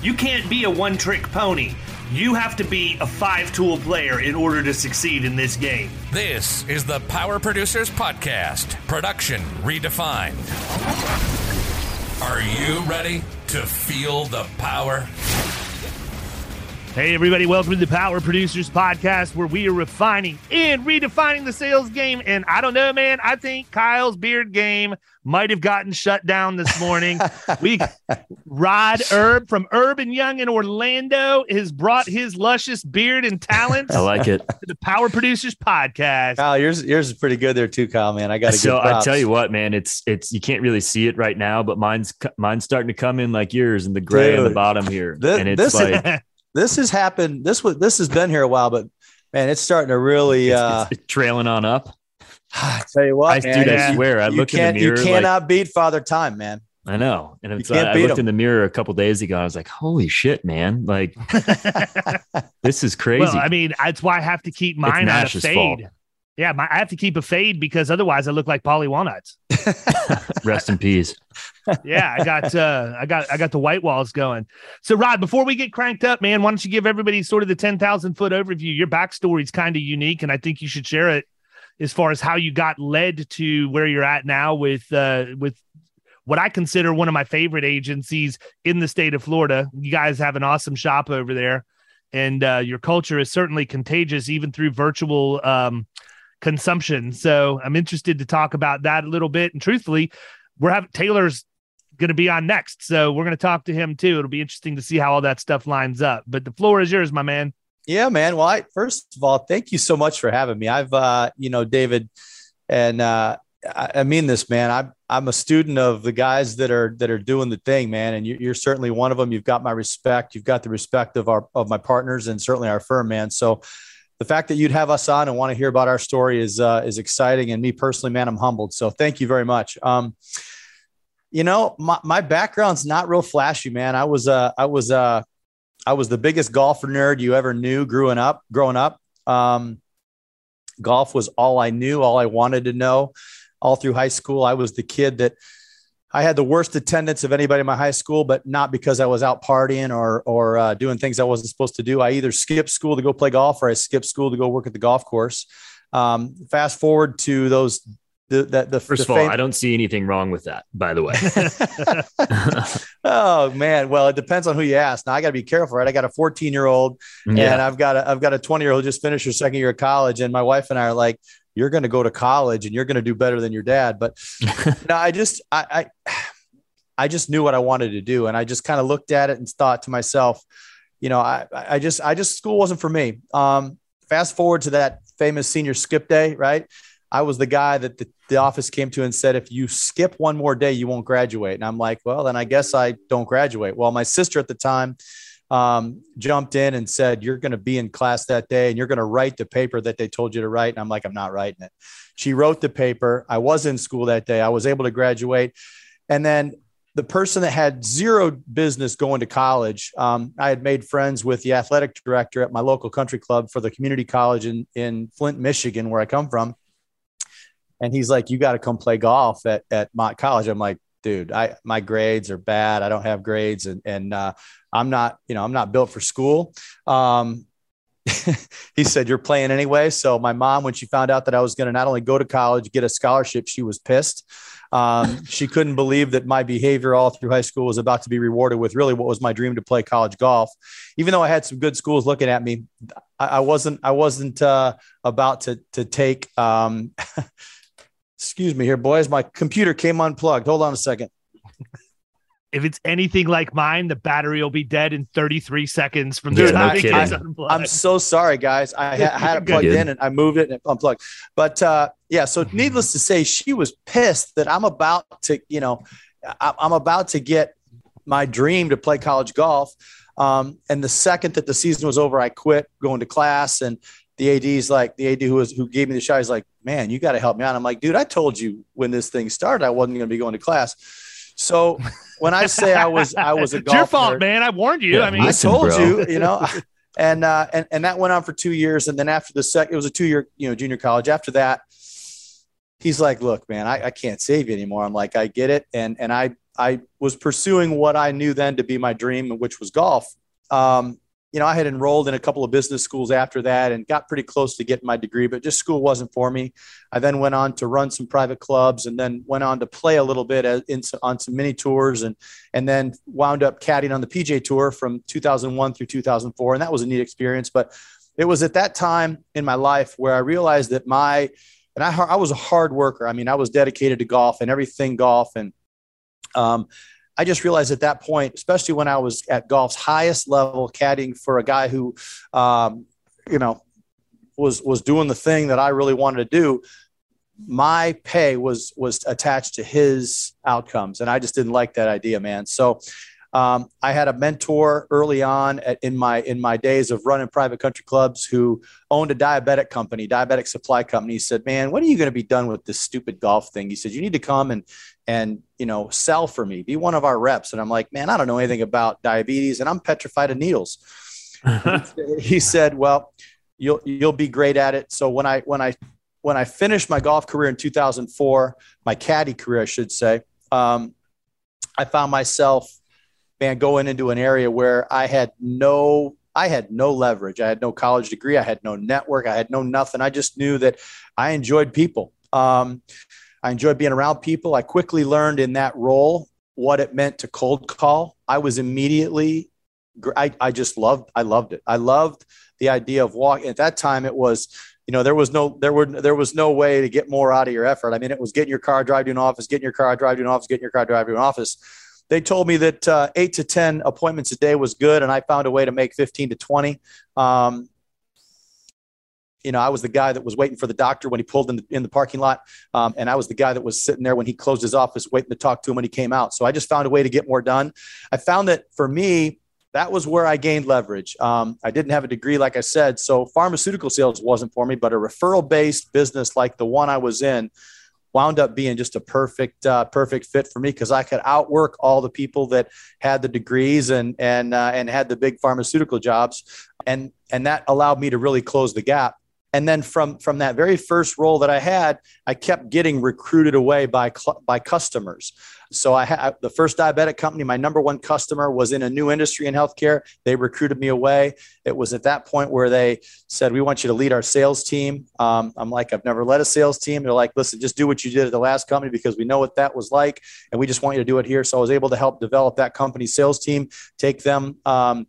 You can't be a one trick pony. You have to be a five tool player in order to succeed in this game. This is the Power Producers Podcast, production redefined. Are you ready to feel the power? Hey, everybody, welcome to the Power Producers Podcast, where we are refining and redefining the sales game. And I don't know, man, I think Kyle's beard game might have gotten shut down this morning. we Rod Herb from Urban Young in Orlando has brought his luscious beard and talent. I like it. To the Power Producers Podcast. Kyle, yours yours is pretty good there too, Kyle. Man, I got to. So I tell you what, man, it's it's you can't really see it right now, but mine's mine's starting to come in like yours in the gray Dude, on the bottom here, this, and it's this like this has happened. This was this has been here a while, but man, it's starting to really it's, uh, it's trailing on up. I tell you what, I, man, dude, I swear, I look in the mirror. You cannot like, beat Father Time, man. I know, and it's, I, I looked him. in the mirror a couple days ago. I was like, "Holy shit, man! Like, this is crazy." Well, I mean, that's why I have to keep mine out of fade. Fault. Yeah, my, I have to keep a fade because otherwise I look like Paulie Walnuts. Rest in peace. yeah, I got uh I got I got the white walls going. So Rod, before we get cranked up, man, why don't you give everybody sort of the 10,000 foot overview? Your backstory is kind of unique and I think you should share it as far as how you got led to where you're at now with uh with what I consider one of my favorite agencies in the state of Florida. You guys have an awesome shop over there and uh, your culture is certainly contagious even through virtual um, consumption. So I'm interested to talk about that a little bit. And truthfully, we're having Taylor's going to be on next. So we're going to talk to him too. It'll be interesting to see how all that stuff lines up. But the floor is yours, my man. Yeah, man. Well, I, first of all, thank you so much for having me. I've, uh, you know, David, and uh, I, I mean this, man. I'm I'm a student of the guys that are that are doing the thing, man. And you're, you're certainly one of them. You've got my respect. You've got the respect of our of my partners and certainly our firm, man. So the fact that you'd have us on and want to hear about our story is uh, is exciting. And me personally, man, I'm humbled. So thank you very much. Um, you know, my, my background's not real flashy, man. I was uh, I was uh, I was the biggest golfer nerd you ever knew growing up. Growing up, um, golf was all I knew, all I wanted to know. All through high school, I was the kid that I had the worst attendance of anybody in my high school, but not because I was out partying or or uh, doing things I wasn't supposed to do. I either skipped school to go play golf or I skipped school to go work at the golf course. Um, fast forward to those. The, the, the first the of all, fam- I don't see anything wrong with that. By the way. oh man, well it depends on who you ask. Now I got to be careful, right? I got a 14 year old, yeah. and I've got a I've got a 20 year old just finished her second year of college, and my wife and I are like, you're going to go to college and you're going to do better than your dad. But no, I just, I, I, I just knew what I wanted to do. And I just kind of looked at it and thought to myself, you know, I, I just, I just, school wasn't for me. Um, fast forward to that famous senior skip day, right? I was the guy that the, the office came to and said, if you skip one more day, you won't graduate. And I'm like, well, then I guess I don't graduate. Well, my sister at the time, um, jumped in and said, You're going to be in class that day and you're going to write the paper that they told you to write. And I'm like, I'm not writing it. She wrote the paper. I was in school that day. I was able to graduate. And then the person that had zero business going to college, um, I had made friends with the athletic director at my local country club for the community college in, in Flint, Michigan, where I come from. And he's like, You got to come play golf at, at Mott College. I'm like, dude, I my grades are bad. I don't have grades, and and uh, I'm not, you know, I'm not built for school. Um, he said, You're playing anyway. So my mom, when she found out that I was going to not only go to college, get a scholarship, she was pissed. Um, she couldn't believe that my behavior all through high school was about to be rewarded with really what was my dream to play college golf. Even though I had some good schools looking at me, I, I wasn't I wasn't uh, about to to take. Um, excuse me here, boys. My computer came unplugged. Hold on a second if it's anything like mine, the battery will be dead in 33 seconds from the Dude, time I, it gets unplugged. I'm so sorry, guys. I ha- had it plugged in and I moved it and it unplugged. But uh, yeah, so needless to say, she was pissed that I'm about to, you know, I- I'm about to get my dream to play college golf. Um, and the second that the season was over, I quit going to class and the AD's like the AD who was who gave me the shot. He's like, man, you got to help me out. I'm like, dude, I told you when this thing started, I wasn't going to be going to class. So when I say I was I was a golfer, your fault, man. I warned you. Yeah, I mean, I told bro. you, you know. and uh, and and that went on for two years, and then after the second, it was a two year, you know, junior college. After that, he's like, "Look, man, I, I can't save you anymore." I'm like, "I get it," and and I I was pursuing what I knew then to be my dream, which was golf. Um, you know, I had enrolled in a couple of business schools after that and got pretty close to getting my degree, but just school wasn't for me. I then went on to run some private clubs and then went on to play a little bit in, on some mini tours and, and then wound up caddying on the PGA Tour from 2001 through 2004. And that was a neat experience. But it was at that time in my life where I realized that my, and I, I was a hard worker. I mean, I was dedicated to golf and everything golf. And um, I just realized at that point, especially when I was at golf's highest level, caddying for a guy who, um, you know, was was doing the thing that I really wanted to do. My pay was was attached to his outcomes, and I just didn't like that idea, man. So um, I had a mentor early on at, in my in my days of running private country clubs who owned a diabetic company, diabetic supply company. He said, "Man, when are you going to be done with this stupid golf thing?" He said, "You need to come and and you know sell for me, be one of our reps." And I'm like, "Man, I don't know anything about diabetes, and I'm petrified of needles." he said, "Well, you'll you'll be great at it." So when I when I when I finished my golf career in 2004, my caddy career, I should say, um, I found myself man, going into an area where I had no I had no leverage. I had no college degree. I had no network. I had no nothing. I just knew that I enjoyed people. Um, I enjoyed being around people. I quickly learned in that role what it meant to cold call. I was immediately, I, I just loved, I loved it. I loved the idea of walking. At that time, it was, you know, there was no, there were, there was no way to get more out of your effort. I mean, it was getting your car, drive to an office, getting your car, drive to an office, getting your car, drive to an office they told me that uh, eight to 10 appointments a day was good. And I found a way to make 15 to 20. Um, you know, I was the guy that was waiting for the doctor when he pulled in the, in the parking lot. Um, and I was the guy that was sitting there when he closed his office, waiting to talk to him when he came out. So I just found a way to get more done. I found that for me, that was where I gained leverage. Um, I didn't have a degree, like I said. So pharmaceutical sales wasn't for me, but a referral based business like the one I was in wound up being just a perfect uh, perfect fit for me because I could outwork all the people that had the degrees and and uh, and had the big pharmaceutical jobs, and and that allowed me to really close the gap. And then from from that very first role that I had, I kept getting recruited away by by customers. So I had the first diabetic company. My number one customer was in a new industry in healthcare. They recruited me away. It was at that point where they said, "We want you to lead our sales team." Um, I'm like, "I've never led a sales team." They're like, "Listen, just do what you did at the last company because we know what that was like, and we just want you to do it here." So I was able to help develop that company's sales team, take them. Um,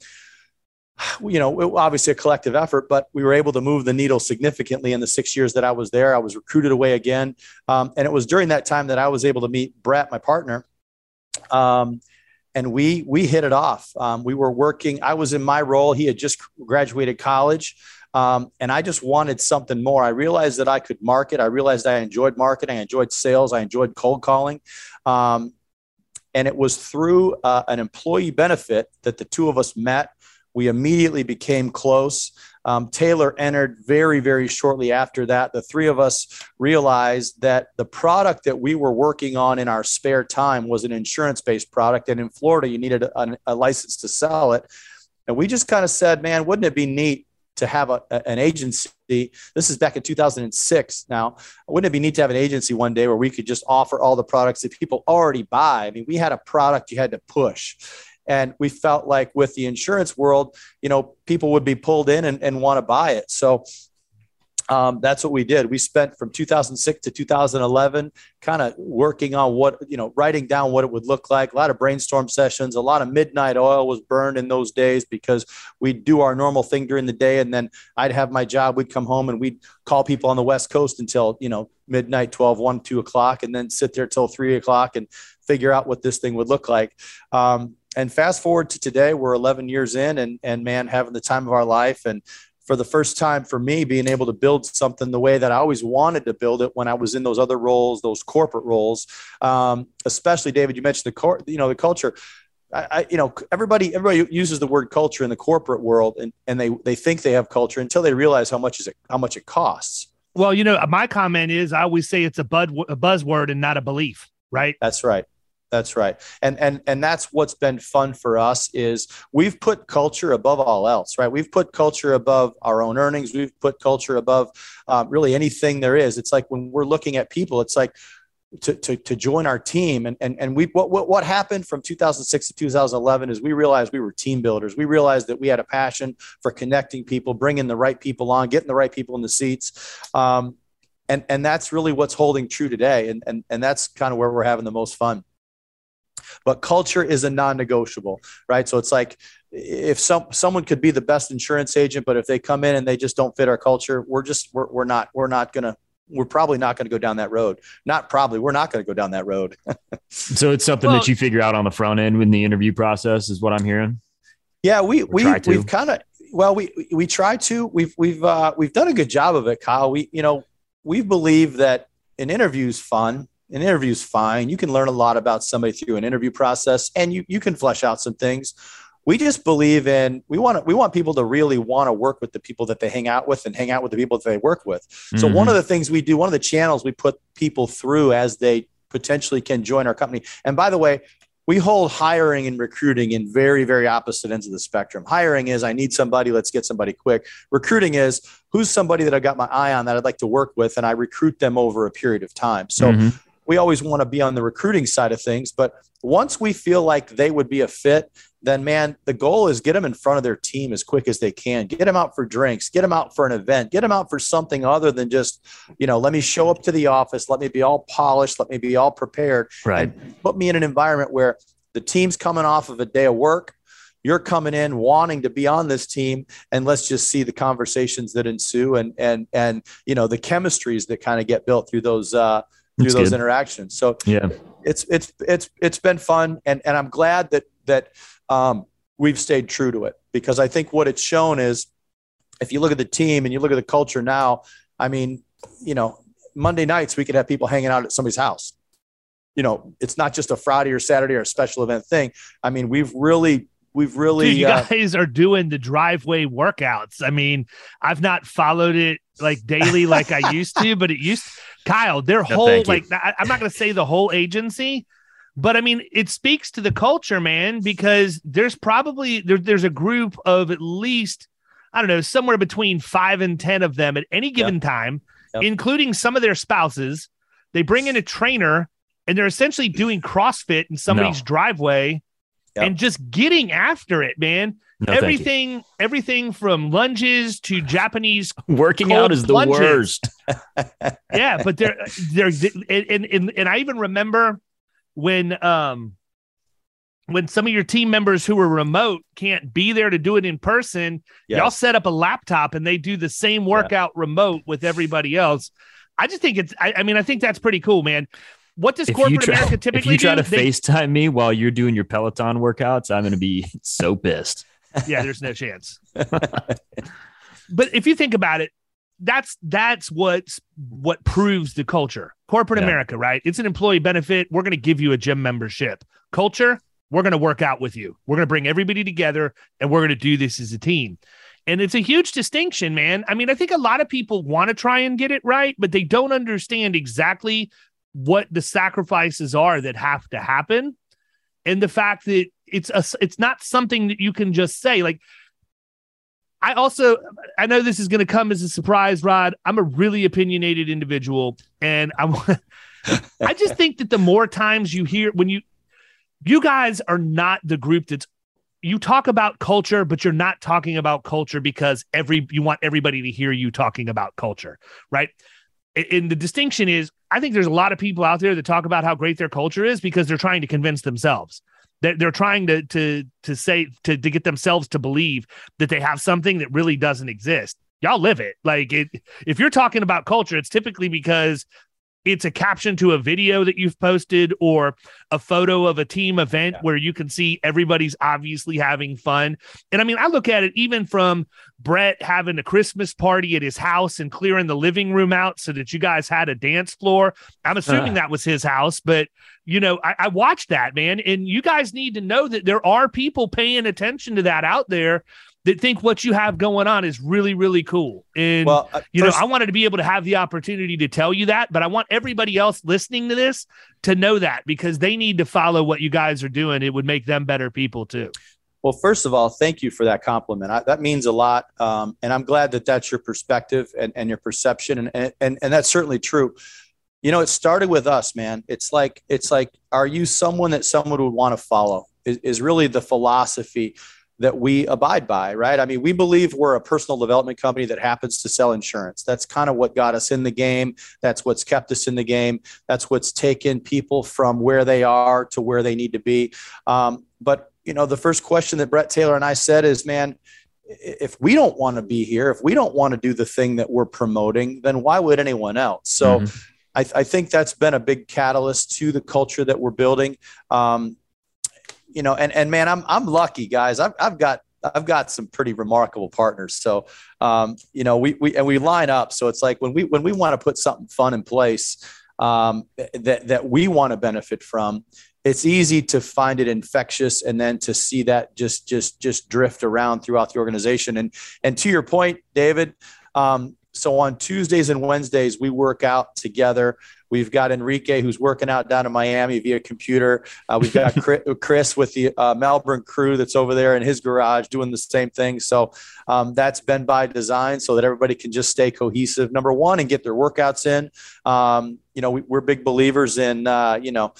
you know, obviously a collective effort, but we were able to move the needle significantly in the six years that I was there. I was recruited away again. Um, and it was during that time that I was able to meet Brett, my partner. Um, and we, we hit it off. Um, we were working, I was in my role. He had just graduated college. Um, and I just wanted something more. I realized that I could market. I realized I enjoyed marketing. I enjoyed sales. I enjoyed cold calling. Um, and it was through uh, an employee benefit that the two of us met we immediately became close. Um, Taylor entered very, very shortly after that. The three of us realized that the product that we were working on in our spare time was an insurance based product. And in Florida, you needed a, a license to sell it. And we just kind of said, man, wouldn't it be neat to have a, an agency? This is back in 2006 now. Wouldn't it be neat to have an agency one day where we could just offer all the products that people already buy? I mean, we had a product you had to push And we felt like with the insurance world, you know, people would be pulled in and, and want to buy it. So um, that's what we did. We spent from 2006 to 2011 kind of working on what, you know, writing down what it would look like. A lot of brainstorm sessions, a lot of midnight oil was burned in those days because we'd do our normal thing during the day. And then I'd have my job. We'd come home and we'd call people on the West Coast until, you know, midnight, 12, 1, 2 o'clock, and then sit there till 3 o'clock and figure out what this thing would look like. Um, and fast forward to today, we're 11 years in and, and man, having the time of our life. And for the first time for me being able to build something the way that I always wanted to build it when I was in those other roles, those corporate roles. Um, especially David, you mentioned the core, you know, the culture. I, I, you know, everybody everybody uses the word culture in the corporate world, and, and they they think they have culture until they realize how much is it how much it costs. Well, you know, my comment is I always say it's a bud a buzzword and not a belief, right? That's right. That's right. And and and that's what's been fun for us is we've put culture above all else, right? We've put culture above our own earnings. We've put culture above um, really anything there is. It's like when we're looking at people, it's like to, to, to join our team. And, and, and we, what, what, what happened from 2006 to 2011 is we realized we were team builders. We realized that we had a passion for connecting people, bringing the right people on, getting the right people in the seats. Um, and, and that's really what's holding true today. And, and, and that's kind of where we're having the most fun but culture is a non-negotiable right so it's like if some someone could be the best insurance agent but if they come in and they just don't fit our culture we're just we're, we're not we're not gonna we're probably not going to go down that road. Not probably, we're not going to go down that road. so it's something well, that you figure out on the front end in the interview process, is what I'm hearing. Yeah, we we we've kind of well we we try to we've we've uh, we've done a good job of it, Kyle. We you know we believe that an interview is fun an interview is fine. You can learn a lot about somebody through an interview process and you, you can flesh out some things. We just believe in we want to, we want people to really want to work with the people that they hang out with and hang out with the people that they work with. So mm-hmm. one of the things we do, one of the channels we put people through as they potentially can join our company. And by the way, we hold hiring and recruiting in very very opposite ends of the spectrum hiring is i need somebody let's get somebody quick recruiting is who's somebody that i've got my eye on that i'd like to work with and i recruit them over a period of time so mm-hmm we always want to be on the recruiting side of things. But once we feel like they would be a fit, then man, the goal is get them in front of their team as quick as they can. Get them out for drinks, get them out for an event, get them out for something other than just, you know, let me show up to the office, let me be all polished, let me be all prepared. Right. put me in an environment where the team's coming off of a day of work. You're coming in wanting to be on this team, and let's just see the conversations that ensue and and and you know the chemistries that kind of get built through those uh, through those good. interactions. So yeah, it's it's it's it's been fun, and and I'm glad that that um, we've stayed true to it because I think what it's shown is if you look at the team and you look at the culture now, I mean, you know, Monday nights we could have people hanging out at somebody's house. You know, it's not just a Friday or Saturday or a special event thing. I mean, we've really we've really Dude, you uh, guys are doing the driveway workouts. I mean, I've not followed it like daily like I used to, but it used Kyle, their no, whole like I, I'm not going to say the whole agency, but I mean it speaks to the culture, man, because there's probably there, there's a group of at least I don't know somewhere between five and ten of them at any given yep. time, yep. including some of their spouses. They bring in a trainer and they're essentially doing CrossFit in somebody's no. driveway yep. and just getting after it, man. No, everything, everything from lunges to Japanese working out is the worst. yeah, but they're they're and, and and I even remember when um when some of your team members who are remote can't be there to do it in person, yes. y'all set up a laptop and they do the same workout yeah. remote with everybody else. I just think it's I, I mean I think that's pretty cool, man what does if corporate try, America typically do? If you try do? to they, FaceTime me while you're doing your Peloton workouts, I'm going to be so pissed. Yeah, there's no chance. but if you think about it, that's that's what what proves the culture. Corporate yeah. America, right? It's an employee benefit. We're going to give you a gym membership. Culture, we're going to work out with you. We're going to bring everybody together and we're going to do this as a team. And it's a huge distinction, man. I mean, I think a lot of people want to try and get it right, but they don't understand exactly what the sacrifices are that have to happen and the fact that it's a it's not something that you can just say like I also I know this is going to come as a surprise Rod I'm a really opinionated individual and I I just think that the more times you hear when you you guys are not the group that's you talk about culture, but you're not talking about culture because every you want everybody to hear you talking about culture, right? And the distinction is, I think there's a lot of people out there that talk about how great their culture is because they're trying to convince themselves. They're, trying to to to say to to get themselves to believe that they have something that really doesn't exist. Y'all live it. Like it, if you're talking about culture, it's typically because it's a caption to a video that you've posted or a photo of a team event yeah. where you can see everybody's obviously having fun. And I mean, I look at it even from Brett having a Christmas party at his house and clearing the living room out so that you guys had a dance floor. I'm assuming uh. that was his house, but you know, I, I watched that, man. And you guys need to know that there are people paying attention to that out there that think what you have going on is really, really cool. And, well, uh, you know, I wanted to be able to have the opportunity to tell you that, but I want everybody else listening to this to know that because they need to follow what you guys are doing. It would make them better people too. Well, first of all, thank you for that compliment. I, that means a lot. Um, and I'm glad that that's your perspective and, and your perception. And, and, and that's certainly true. You know, it started with us, man. It's like, it's like, are you someone that someone would want to follow is, is really the philosophy that we abide by, right? I mean, we believe we're a personal development company that happens to sell insurance. That's kind of what got us in the game. That's what's kept us in the game. That's what's taken people from where they are to where they need to be. Um, but, you know, the first question that Brett Taylor and I said is, man, if we don't want to be here, if we don't want to do the thing that we're promoting, then why would anyone else? So, mm-hmm. I, I, think that's been a big catalyst to the culture that we're building. Um, you know, and and man, I'm I'm lucky, guys. I've I've got I've got some pretty remarkable partners. So, um, you know, we we and we line up. So it's like when we when we want to put something fun in place um, that that we want to benefit from, it's easy to find it infectious and then to see that just just just drift around throughout the organization. And and to your point, David. Um, so on Tuesdays and Wednesdays, we work out together. We've got Enrique who's working out down in Miami via computer. Uh, we've got Chris with the uh, Melbourne crew that's over there in his garage doing the same thing. So um, that's been by design so that everybody can just stay cohesive. Number one, and get their workouts in. Um, you know, we, are big believers in uh, you know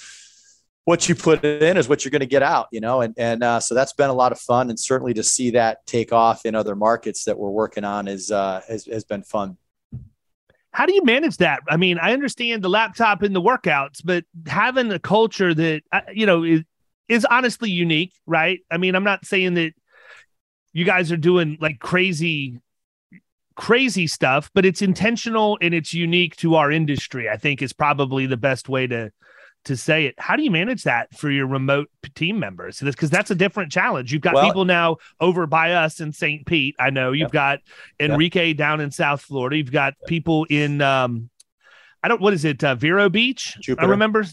what you put in is what you're going to get out, you know, and and uh, so that's been a lot of fun, and certainly to see that take off in other markets that we're working on is uh, has, has been fun. How do you manage that? I mean, I understand the laptop and the workouts, but having a culture that uh, you know is, is honestly unique, right? I mean, I'm not saying that you guys are doing like crazy crazy stuff, but it's intentional and it's unique to our industry. I think is probably the best way to to say it. How do you manage that for your remote team members? Because that's a different challenge. You've got well, people now over by us in St. Pete. I know you've got Enrique yep. down in South Florida. You've got people in um, I don't what is it uh, Vero Beach? Jupiter. I remember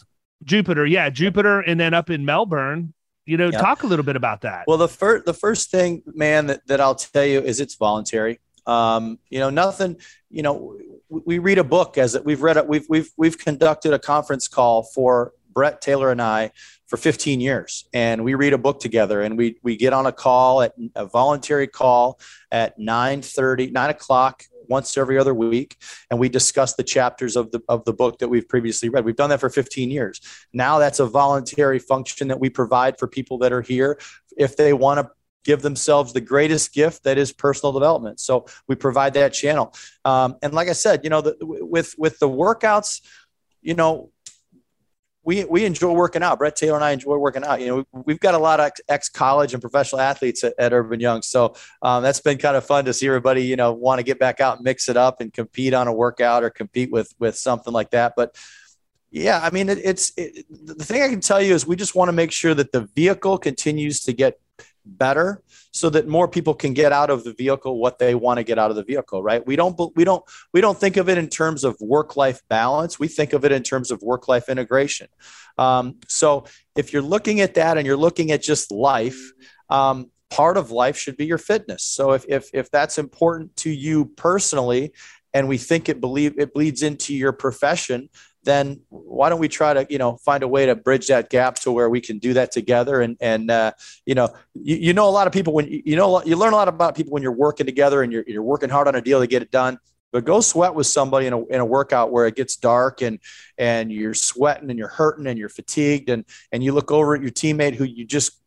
Jupiter. Yeah, Jupiter, and then up in Melbourne. You know, talk a little bit about that. Well, the first the first thing, man, that, that I'll tell you is it's voluntary. Um, you know, nothing. You know, we read a book as it we've read it. We've we've we've conducted a conference call for Brett Taylor and I for 15 years, and we read a book together. And we we get on a call at a voluntary call at 9 30, 9 o'clock once every other week and we discuss the chapters of the of the book that we've previously read we've done that for 15 years now that's a voluntary function that we provide for people that are here if they want to give themselves the greatest gift that is personal development. So we provide that channel. Um, and like I said, you know, the, with with the workouts, you know, we we enjoy working out. Brett Taylor and I enjoy working out. You know, we've got a lot of ex college and professional athletes at, at Urban Young, so um, that's been kind of fun to see everybody, you know, want to get back out and mix it up and compete on a workout or compete with with something like that. But yeah, I mean, it, it's it, the thing I can tell you is we just want to make sure that the vehicle continues to get better so that more people can get out of the vehicle what they want to get out of the vehicle right? We don't we don't we don't think of it in terms of work life balance. We think of it in terms of work life integration. Um, so if you're looking at that and you're looking at just life um, part of life should be your fitness. So if, if if that's important to you personally and we think it believe it bleeds into your profession then why don't we try to you know find a way to bridge that gap to where we can do that together and and uh, you know you, you know a lot of people when you, you know you learn a lot about people when you're working together and you're, you're working hard on a deal to get it done but go sweat with somebody in a, in a workout where it gets dark and and you're sweating and you're hurting and you're fatigued and and you look over at your teammate who you just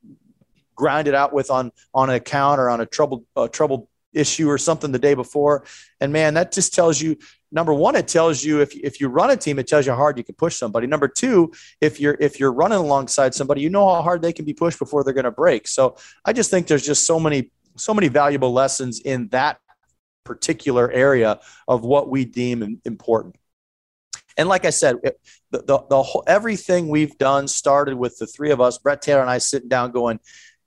grind it out with on on an account or on a troubled uh, troubled issue or something the day before. And man, that just tells you number one, it tells you if, if you run a team, it tells you how hard you can push somebody. Number two, if you're if you're running alongside somebody, you know how hard they can be pushed before they're going to break. So I just think there's just so many so many valuable lessons in that particular area of what we deem important. And like I said, the, the, the whole, everything we've done started with the three of us, Brett Taylor and I sitting down going,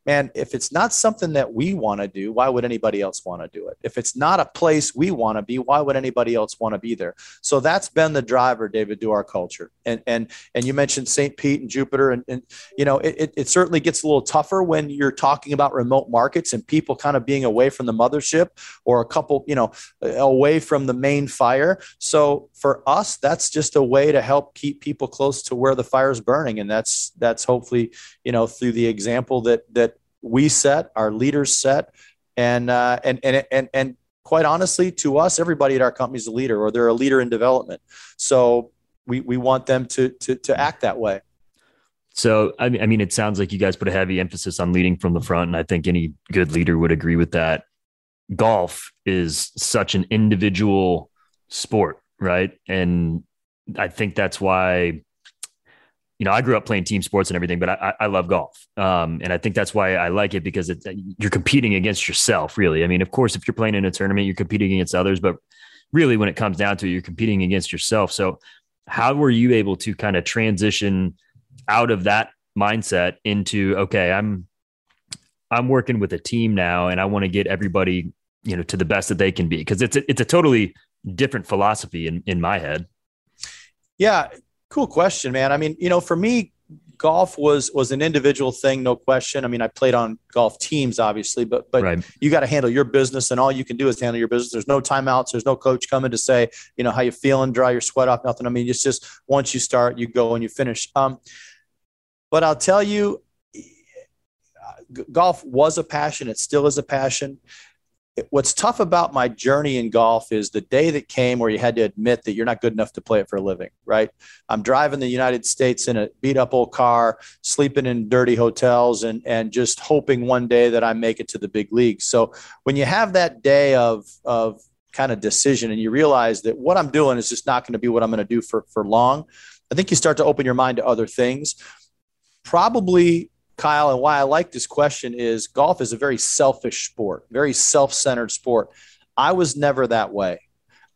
man, if it's not something that we want to do, why would anybody else want to do it? If it's not a place we want to be, why would anybody else want to be there? So that's been the driver, David, to our culture. And and and you mentioned St. Pete and Jupiter, and, and you know, it, it certainly gets a little tougher when you're talking about remote markets and people kind of being away from the mothership or a couple, you know, away from the main fire. So for us, that's just a way to help keep people close to where the fire is burning. And that's that's hopefully, you know, through the example that that we set, our leaders set, and uh, and and and and quite honestly, to us, everybody at our company is a leader, or they're a leader in development. So we we want them to to to act that way. So I mean, it sounds like you guys put a heavy emphasis on leading from the front, and I think any good leader would agree with that. Golf is such an individual sport, right? And I think that's why you know, I grew up playing team sports and everything, but I, I love golf. Um, and I think that's why I like it because it, you're competing against yourself, really. I mean, of course, if you're playing in a tournament, you're competing against others, but really when it comes down to it, you're competing against yourself. So how were you able to kind of transition out of that mindset into, okay, I'm, I'm working with a team now and I want to get everybody, you know, to the best that they can be. Cause it's it's a totally different philosophy in, in my head. Yeah. Cool question, man. I mean, you know, for me, golf was was an individual thing, no question. I mean, I played on golf teams, obviously, but but right. you got to handle your business, and all you can do is handle your business. There's no timeouts. There's no coach coming to say, you know, how you feeling, dry your sweat off, nothing. I mean, it's just once you start, you go and you finish. Um, but I'll tell you, golf was a passion. It still is a passion what's tough about my journey in golf is the day that came where you had to admit that you're not good enough to play it for a living, right? I'm driving the United States in a beat up old car, sleeping in dirty hotels, and, and just hoping one day that I make it to the big leagues. So when you have that day of, of kind of decision and you realize that what I'm doing is just not going to be what I'm going to do for, for long, I think you start to open your mind to other things. Probably Kyle, and why I like this question is golf is a very selfish sport, very self centered sport. I was never that way.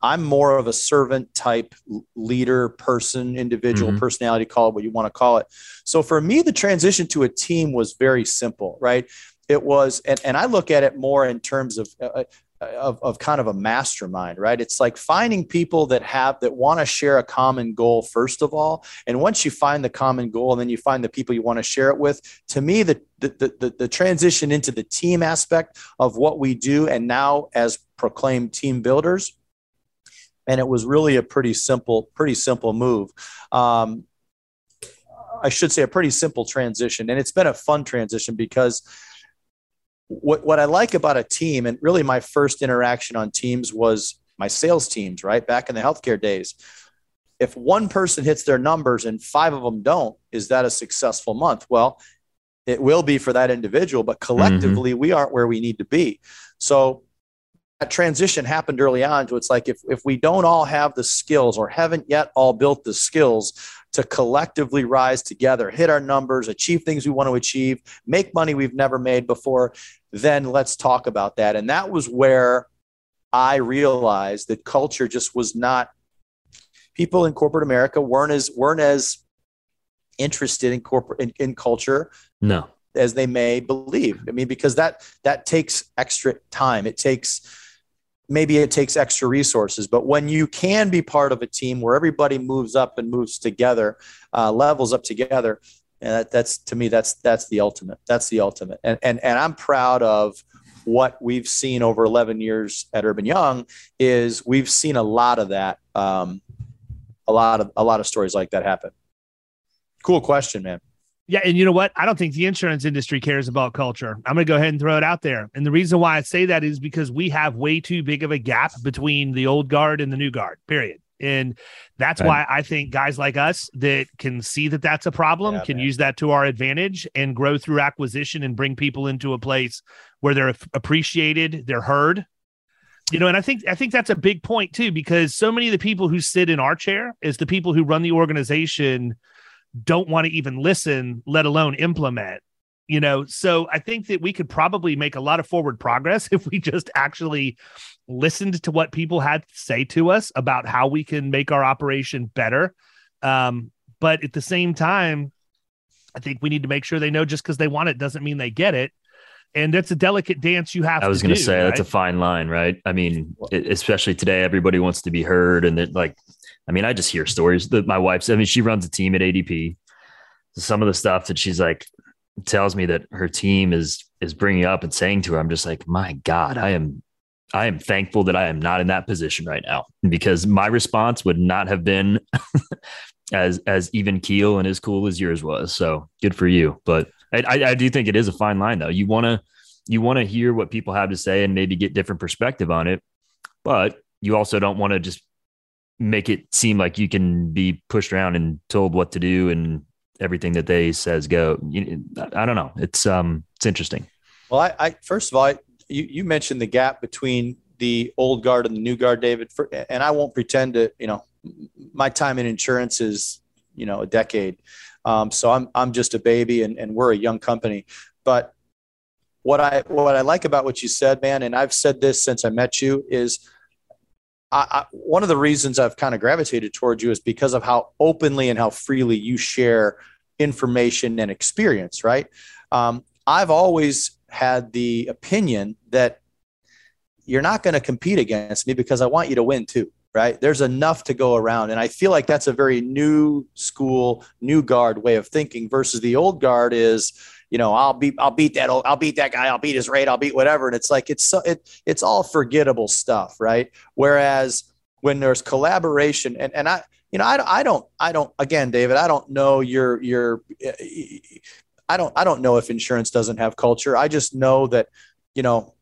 I'm more of a servant type leader, person, individual mm-hmm. personality, call it what you want to call it. So for me, the transition to a team was very simple, right? It was, and, and I look at it more in terms of uh, of, of kind of a mastermind, right? It's like finding people that have that want to share a common goal first of all, and once you find the common goal, and then you find the people you want to share it with. To me, the the the, the transition into the team aspect of what we do, and now as proclaimed team builders, and it was really a pretty simple pretty simple move. Um, I should say a pretty simple transition, and it's been a fun transition because what what I like about a team, and really my first interaction on teams was my sales teams, right back in the healthcare days. If one person hits their numbers and five of them don't, is that a successful month? Well, it will be for that individual, but collectively mm-hmm. we aren't where we need to be. So that transition happened early on. So it's like if if we don't all have the skills or haven't yet all built the skills to collectively rise together, hit our numbers, achieve things we want to achieve, make money we've never made before, then let's talk about that. And that was where I realized that culture just was not people in corporate America weren't as weren't as interested in corporate in, in culture. No. As they may believe. I mean, because that that takes extra time. It takes maybe it takes extra resources but when you can be part of a team where everybody moves up and moves together uh, levels up together and that, that's to me that's that's the ultimate that's the ultimate. And, and and i'm proud of what we've seen over 11 years at urban young is we've seen a lot of that um, a lot of a lot of stories like that happen. Cool question man yeah, and you know what? I don't think the insurance industry cares about culture. I'm going to go ahead and throw it out there. And the reason why I say that is because we have way too big of a gap between the old guard and the new guard. Period. And that's right. why I think guys like us that can see that that's a problem yeah, can man. use that to our advantage and grow through acquisition and bring people into a place where they're appreciated, they're heard. You know, and I think I think that's a big point too, because so many of the people who sit in our chair is the people who run the organization don't want to even listen, let alone implement you know? So i think that we could probably make a lot of forward progress if we just actually listened to what people had to say to us about how we can make our operation better. Um, but at the same time i think we need to make sure they know just because they want it doesn't mean they get it. And that's a delicate dance you have to i was going to say right? that's a fine line right? I mean especially today everybody wants to be heard and that like i mean i just hear stories that my wife's i mean she runs a team at adp some of the stuff that she's like tells me that her team is is bringing up and saying to her, I'm just like, my God, I am I am thankful that I am not in that position right now because my response would not have been as as even keel and as cool as yours was. So good for you. But I, I do think it is a fine line though. You want to you want to hear what people have to say and maybe get different perspective on it, but you also don't want to just make it seem like you can be pushed around and told what to do and everything that they says go. I don't know. It's um it's interesting. Well, I, I first of all, I, you you mentioned the gap between the old guard and the new guard, David. For, and I won't pretend to, you know, my time in insurance is, you know, a decade. Um, so I'm I'm just a baby, and, and we're a young company. But what I what I like about what you said, man, and I've said this since I met you, is I, I, one of the reasons I've kind of gravitated towards you is because of how openly and how freely you share information and experience, right? Um, I've always had the opinion that you're not going to compete against me because I want you to win too, right? There's enough to go around. And I feel like that's a very new school, new guard way of thinking versus the old guard is, you know, I'll beat, I'll beat that, I'll beat that guy, I'll beat his rate, I'll beat whatever. And it's like, it's, so, it, it's all forgettable stuff, right? Whereas when there's collaboration and, and I, you know, I, I don't, I don't, again, David, I don't know your, your, I don't, I don't know if insurance doesn't have culture. I just know that, you know,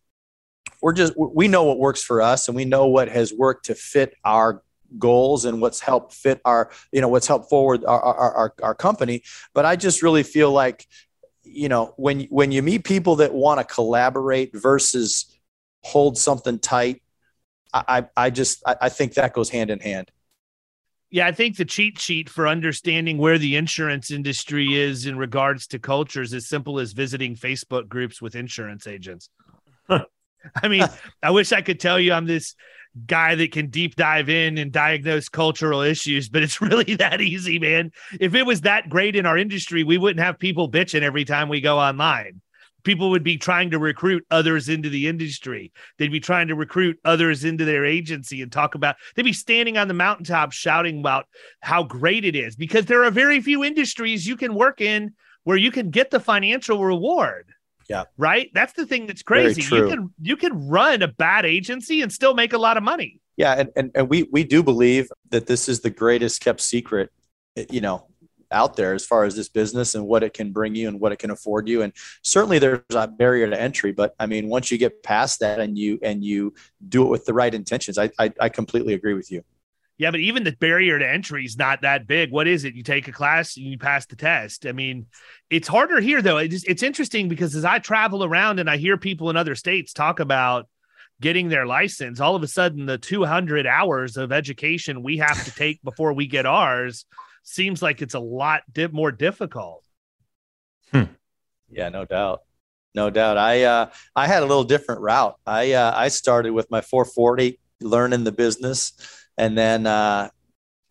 we're just, we know what works for us and we know what has worked to fit our goals and what's helped fit our, you know, what's helped forward our, our, our, our company. But I just really feel like, you know, when, when you meet people that want to collaborate versus hold something tight, I, I just, I, I think that goes hand in hand. Yeah, I think the cheat sheet for understanding where the insurance industry is in regards to cultures is as simple as visiting Facebook groups with insurance agents. I mean, I wish I could tell you I'm this guy that can deep dive in and diagnose cultural issues, but it's really that easy, man. If it was that great in our industry, we wouldn't have people bitching every time we go online people would be trying to recruit others into the industry. They'd be trying to recruit others into their agency and talk about, they'd be standing on the mountaintop shouting about how great it is because there are very few industries you can work in where you can get the financial reward. Yeah. Right. That's the thing that's crazy. You can you can run a bad agency and still make a lot of money. Yeah, and, and and we we do believe that this is the greatest kept secret, you know, out there as far as this business and what it can bring you and what it can afford you. And certainly there's a barrier to entry, but I mean, once you get past that and you and you do it with the right intentions, I I, I completely agree with you. Yeah, but even the barrier to entry is not that big. What is it? You take a class and you pass the test. I mean, it's harder here though. It's, it's interesting because as I travel around and I hear people in other states talk about getting their license, all of a sudden the 200 hours of education we have to take before we get ours seems like it's a lot di- more difficult. Hmm. Yeah, no doubt. No doubt. I uh, I had a little different route. I uh, I started with my 440, learning the business, and then uh,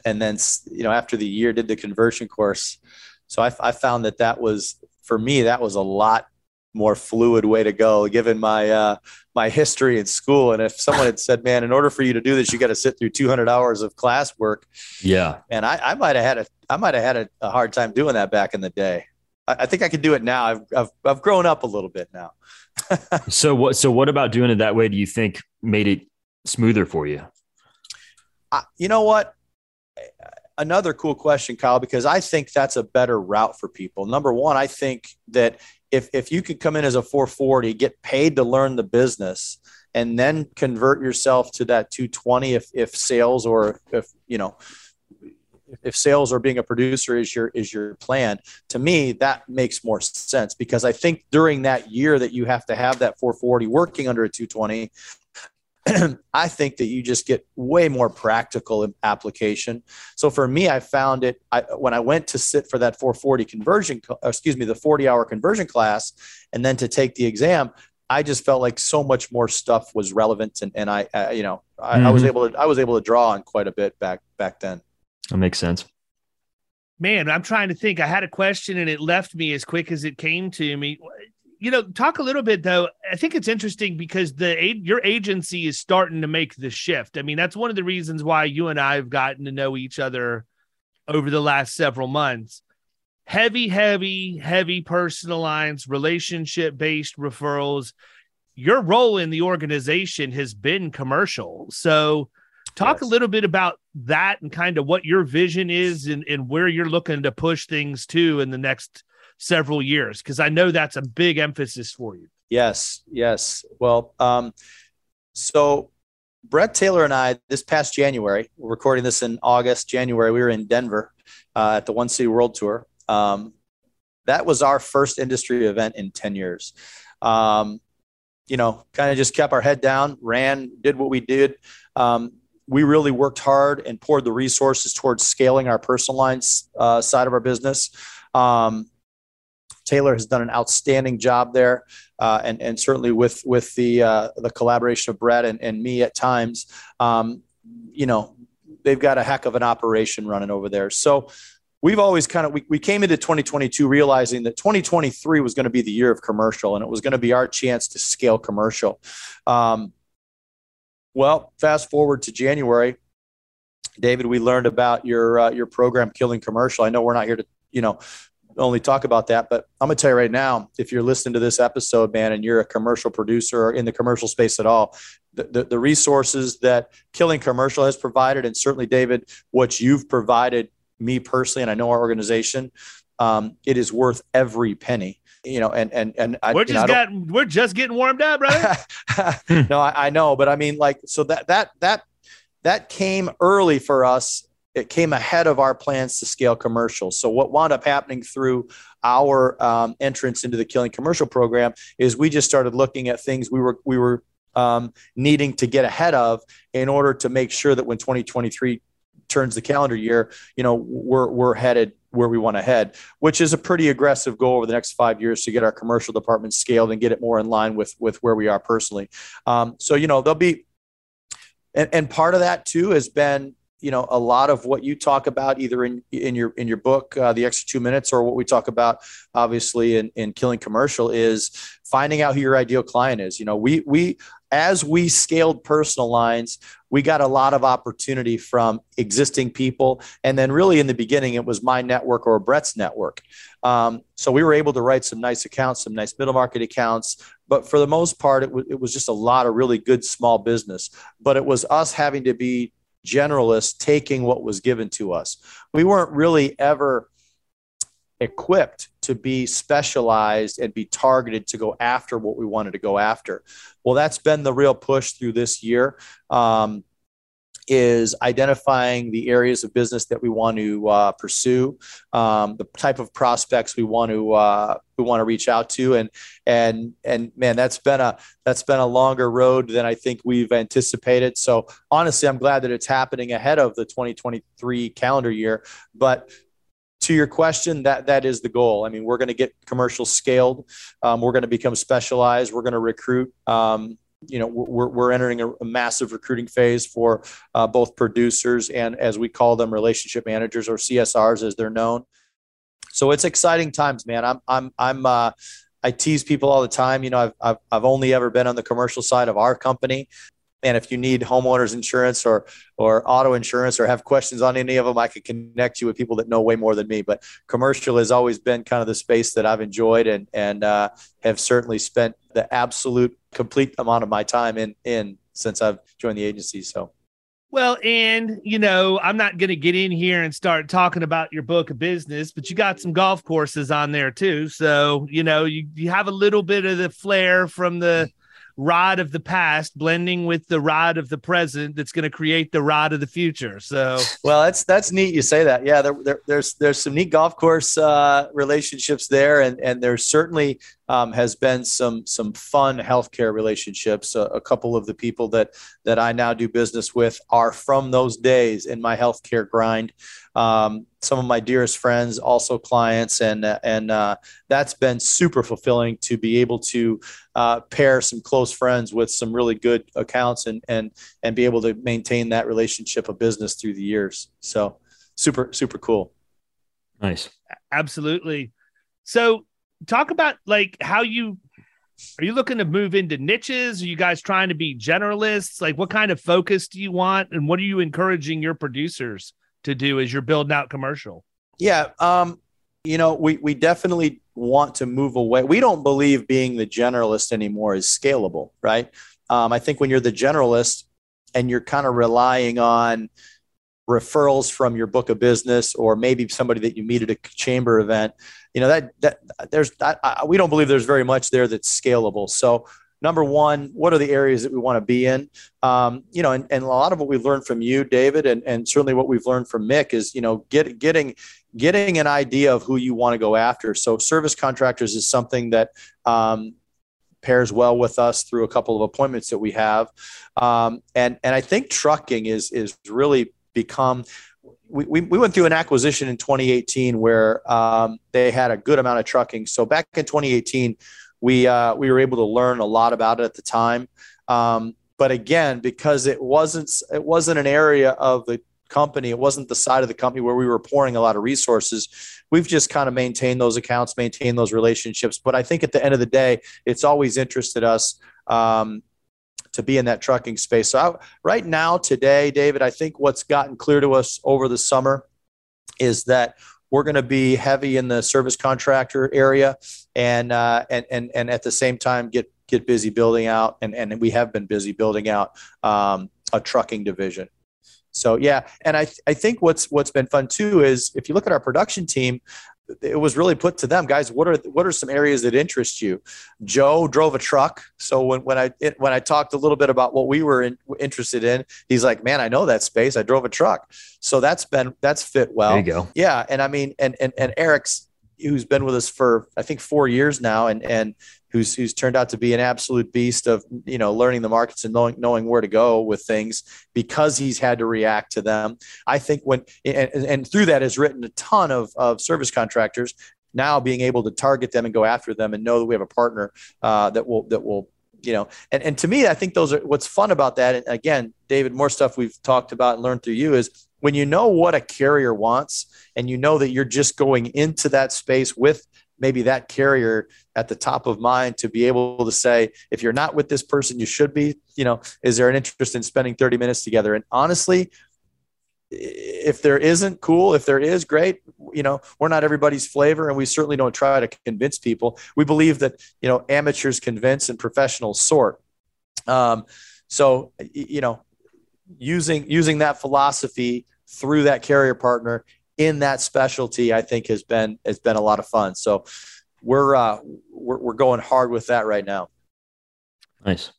and then you know after the year did the conversion course. So I, I found that that was for me that was a lot more fluid way to go given my uh, my history in school. And if someone had said man in order for you to do this you got to sit through 200 hours of class work yeah. and i, I might have had a i might have had a, a, hard time doing that back in the day. I, I think i could do it now. I've, I've, I've grown up a little bit now. So what so what about doing it that way do you think made it smoother for you you know what another cool question, Kyle, because I think that's a better route for people. Number one, I think that if if you could come in as a 440, get paid to learn the business, and then convert yourself to that 220 if if sales or if you know if sales or being a producer is your is your plan to me that makes more sense because i think during that year that you have to have that 440 working under a 220 I think that you just get way more practical application. So for me, I found it I, when I went to sit for that 440 conversion, excuse me, the 40 hour conversion class, and then to take the exam. I just felt like so much more stuff was relevant, and, and I, I you know, I, mm-hmm. I was mm-hmm. able to I was able to draw on quite a bit back back then. That makes sense. Man, I'm trying to think. I had a question and it left me as quick as it came to me. You know, talk a little bit though. I think it's interesting because the your agency is starting to make the shift. I mean, that's one of the reasons why you and I have gotten to know each other over the last several months. Heavy, heavy, heavy personal lines, relationship based referrals. Your role in the organization has been commercial. So, Talk yes. a little bit about that and kind of what your vision is and, and where you're looking to push things to in the next several years, because I know that's a big emphasis for you. Yes, yes. Well, um, so Brett Taylor and I, this past January, we're recording this in August, January, we were in Denver uh, at the One City World Tour. Um, that was our first industry event in 10 years. Um, you know, kind of just kept our head down, ran, did what we did. Um, we really worked hard and poured the resources towards scaling our personal lines uh, side of our business. Um, Taylor has done an outstanding job there, uh, and and certainly with with the uh, the collaboration of Brett and, and me at times, um, you know, they've got a heck of an operation running over there. So we've always kind of we, we came into 2022 realizing that 2023 was going to be the year of commercial, and it was going to be our chance to scale commercial. Um, well, fast forward to January, David, we learned about your uh, your program, Killing Commercial. I know we're not here to you know only talk about that, but I'm gonna tell you right now, if you're listening to this episode, man, and you're a commercial producer or in the commercial space at all, the, the, the resources that Killing Commercial has provided, and certainly David, what you've provided me personally, and I know our organization, um, it is worth every penny you know, and and and I, we're just know, we're just getting warmed up, brother. no, I, I, know, but I mean, like, so that that that that came early for us. It came ahead of our plans to scale commercial. So what wound up happening through our um, entrance into the Killing Commercial program is we just started looking at things we were we were um, needing to get ahead of in order to make sure that when 2023 turns the calendar year, you know, we're we're headed where we want to head, which is a pretty aggressive goal over the next five years to get our commercial department scaled and get it more in line with with where we are personally. Um, so you know there'll be, and, and part of that too has been you know a lot of what you talk about either in in your in your book uh, the extra two minutes or what we talk about obviously in, in killing commercial is finding out who your ideal client is you know we we as we scaled personal lines, we got a lot of opportunity from existing people. And then, really, in the beginning, it was my network or Brett's network. Um, so we were able to write some nice accounts, some nice middle market accounts. But for the most part, it, w- it was just a lot of really good small business. But it was us having to be generalists taking what was given to us. We weren't really ever equipped to be specialized and be targeted to go after what we wanted to go after. Well, that's been the real push through this year. Um, is identifying the areas of business that we want to uh, pursue, um, the type of prospects we want to uh, we want to reach out to, and and and man, that's been a that's been a longer road than I think we've anticipated. So honestly, I'm glad that it's happening ahead of the 2023 calendar year. But to your question, that that is the goal. I mean, we're going to get commercial scaled. Um, we're going to become specialized. We're going to recruit. Um, you know, we're, we're entering a, a massive recruiting phase for uh, both producers and, as we call them, relationship managers or CSRs, as they're known. So it's exciting times, man. I'm I'm I'm uh, I tease people all the time. You know, I've, I've, I've only ever been on the commercial side of our company and if you need homeowners insurance or or auto insurance or have questions on any of them, I could connect you with people that know way more than me. But commercial has always been kind of the space that I've enjoyed and and uh, have certainly spent the absolute complete amount of my time in in since I've joined the agency. So. Well, and you know, I'm not going to get in here and start talking about your book of business, but you got some golf courses on there too. So, you know, you, you have a little bit of the flair from the rod of the past blending with the rod of the present that's going to create the rod of the future. So, well, that's that's neat. You say that, yeah. There, there, there's there's some neat golf course uh, relationships there, and and there's certainly um, has been some some fun healthcare relationships. Uh, a couple of the people that that I now do business with are from those days in my healthcare grind. Um, some of my dearest friends, also clients, and and uh, that's been super fulfilling to be able to uh, pair some close friends with some really good accounts and and and be able to maintain that relationship of business through the years. So super super cool. Nice. Absolutely. So talk about like how you are you looking to move into niches? Are you guys trying to be generalists? Like what kind of focus do you want and what are you encouraging your producers to do as you're building out commercial? Yeah, um you know, we we definitely want to move away. We don't believe being the generalist anymore is scalable, right? Um, I think when you're the generalist and you're kind of relying on referrals from your book of business or maybe somebody that you meet at a chamber event, you know that that there's I, I, we don't believe there's very much there that's scalable. So number one, what are the areas that we want to be in? Um, you know, and, and a lot of what we've learned from you, David, and, and certainly what we've learned from Mick is, you know, get, getting getting an idea of who you want to go after. So service contractors is something that um, pairs well with us through a couple of appointments that we have. Um, and, and I think trucking is, is really become, we, we, we went through an acquisition in 2018 where um, they had a good amount of trucking. So back in 2018, we, uh, we were able to learn a lot about it at the time. Um, but again, because it wasn't, it wasn't an area of the company. It wasn't the side of the company where we were pouring a lot of resources. We've just kind of maintained those accounts, maintained those relationships. But I think at the end of the day, it's always interested us um, to be in that trucking space. So I, right now, today, David, I think what's gotten clear to us over the summer is that we're going to be heavy in the service contractor area, and uh, and and and at the same time get get busy building out, and and we have been busy building out um, a trucking division. So yeah, and I I think what's what's been fun too is if you look at our production team, it was really put to them, guys. What are what are some areas that interest you? Joe drove a truck, so when when I it, when I talked a little bit about what we were in, interested in, he's like, "Man, I know that space. I drove a truck." So that's been that's fit well. There you go. Yeah, and I mean, and and and Eric's who's been with us for I think four years now, and and who's who's turned out to be an absolute beast of you know learning the markets and knowing knowing where to go with things because he's had to react to them. I think when and, and through that has written a ton of of service contractors now being able to target them and go after them and know that we have a partner uh, that will that will you know and, and to me i think those are what's fun about that and again david more stuff we've talked about and learned through you is when you know what a carrier wants and you know that you're just going into that space with maybe that carrier at the top of mind to be able to say if you're not with this person you should be you know is there an interest in spending 30 minutes together? And honestly if there isn't cool. If there is great. You know we're not everybody's flavor and we certainly don't try to convince people. We believe that you know amateurs convince and professionals sort. Um, so you know using using that philosophy through that carrier partner in that specialty, I think has been has been a lot of fun. So we're uh, we're, we're going hard with that right now. Nice.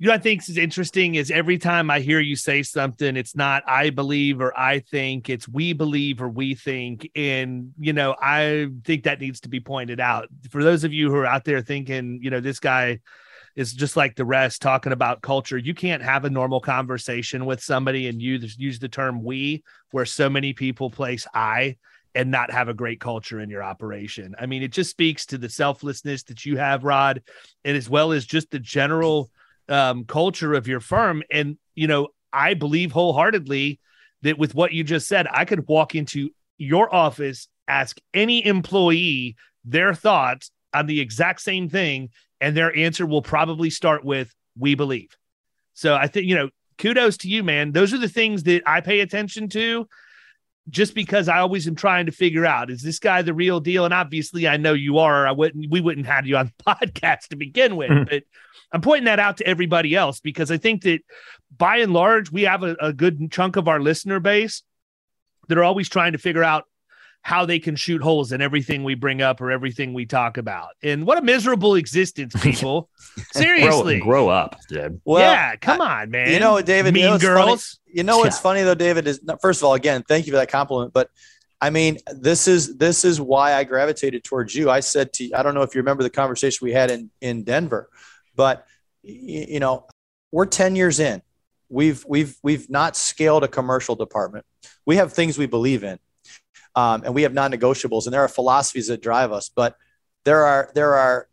You know, I think is interesting is every time I hear you say something, it's not I believe or I think, it's we believe or we think. And, you know, I think that needs to be pointed out. For those of you who are out there thinking, you know, this guy is just like the rest talking about culture. You can't have a normal conversation with somebody and use use the term we where so many people place I and not have a great culture in your operation. I mean, it just speaks to the selflessness that you have, Rod, and as well as just the general um, culture of your firm. And you know, I believe wholeheartedly that with what you just said, I could walk into your office, ask any employee their thoughts on the exact same thing, and their answer will probably start with we believe. So i think you know kudos to you man. Those are the things that i pay attention to just because i always am trying to figure out is this guy the real deal? And obviously i know you are. I wouldn't we wouldn't have you on the podcast to begin with mm-hmm. but i'm pointing that out to everybody else because i think that by and large we have a, a good chunk of our listener base that are always trying to figure out how they can shoot holes in everything we bring up or everything we talk about. And what a miserable existence, people. Seriously. grow, grow, up, dude. Well, yeah, come I, on, man. You know, David, mean you know girls. Funny? You know what's yeah. funny though, David, is first of all, again, thank you for that compliment. But I mean, this is this is why I gravitated towards you. I said to I don't know if you remember the conversation we had in in Denver, but you know, we're 10 years in. We've we've we've not scaled a commercial department. We have things we believe in um, and we have non-negotiables, and there are philosophies that drive us. But there are there are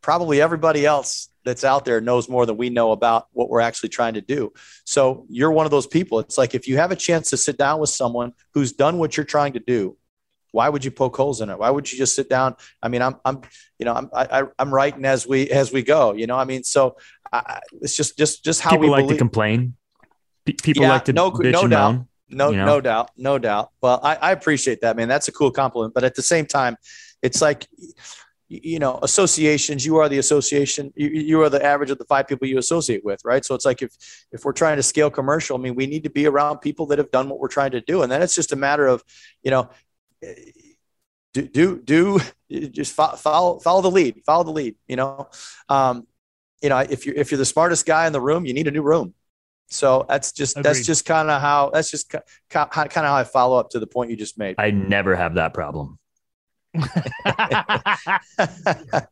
probably everybody else that's out there knows more than we know about what we're actually trying to do. So you're one of those people. It's like if you have a chance to sit down with someone who's done what you're trying to do, why would you poke holes in it? Why would you just sit down? I mean, I'm, I'm, you know, I'm, I, I'm writing as we, as we go, you know, I mean, so I, it's just, just, just how people we like believe. to complain. P- people yeah, like to no, no doubt. Moan. No, you know? no doubt, no doubt. Well, I, I appreciate that, man. That's a cool compliment. But at the same time, it's like, you know, associations. You are the association. You, you are the average of the five people you associate with, right? So it's like if if we're trying to scale commercial, I mean, we need to be around people that have done what we're trying to do, and then it's just a matter of, you know, do do, do just follow follow the lead, follow the lead. You know, um, you know, if you're if you're the smartest guy in the room, you need a new room. So that's just Agreed. that's just kind of how that's just kind of how I follow up to the point you just made. I never have that problem.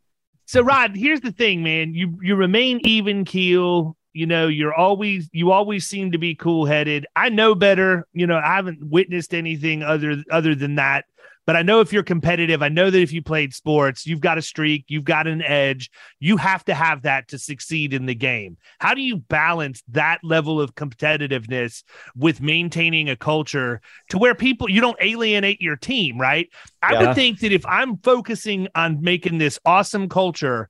so Rod, here's the thing, man. You you remain even keel. You know, you're always you always seem to be cool headed. I know better. You know, I haven't witnessed anything other other than that but I know if you're competitive, I know that if you played sports, you've got a streak, you've got an edge. You have to have that to succeed in the game. How do you balance that level of competitiveness with maintaining a culture to where people you don't alienate your team, right? I yeah. would think that if I'm focusing on making this awesome culture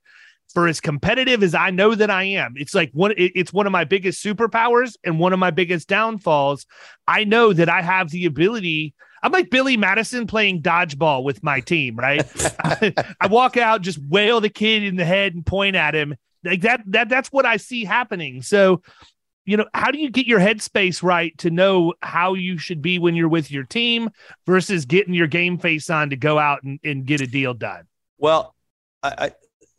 for as competitive as I know that I am, it's like one it's one of my biggest superpowers and one of my biggest downfalls. I know that I have the ability I'm like Billy Madison playing dodgeball with my team, right? I, walk out, just wail the kid in the head and point at him. Like that, that that's what I see happening. So, you know, how do you get your headspace right to know how you should be when you're with your team versus getting your game face on to go out and, and get a deal done? Well, I, I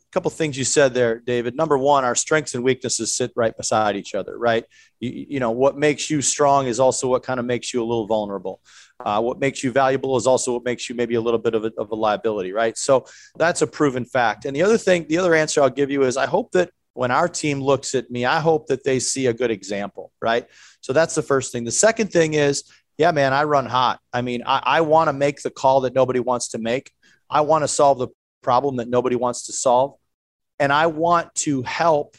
a couple things you said there, David. Number one, our strengths and weaknesses sit right beside each other, right? You, you know, what makes you strong is also what kind of makes you a little vulnerable. Uh, what makes you valuable is also what makes you maybe a little bit of a, of a liability, right? So that's a proven fact. And the other thing, the other answer I'll give you is I hope that when our team looks at me, I hope that they see a good example, right? So that's the first thing. The second thing is, yeah, man, I run hot. I mean, I, I want to make the call that nobody wants to make. I want to solve the problem that nobody wants to solve. And I want to help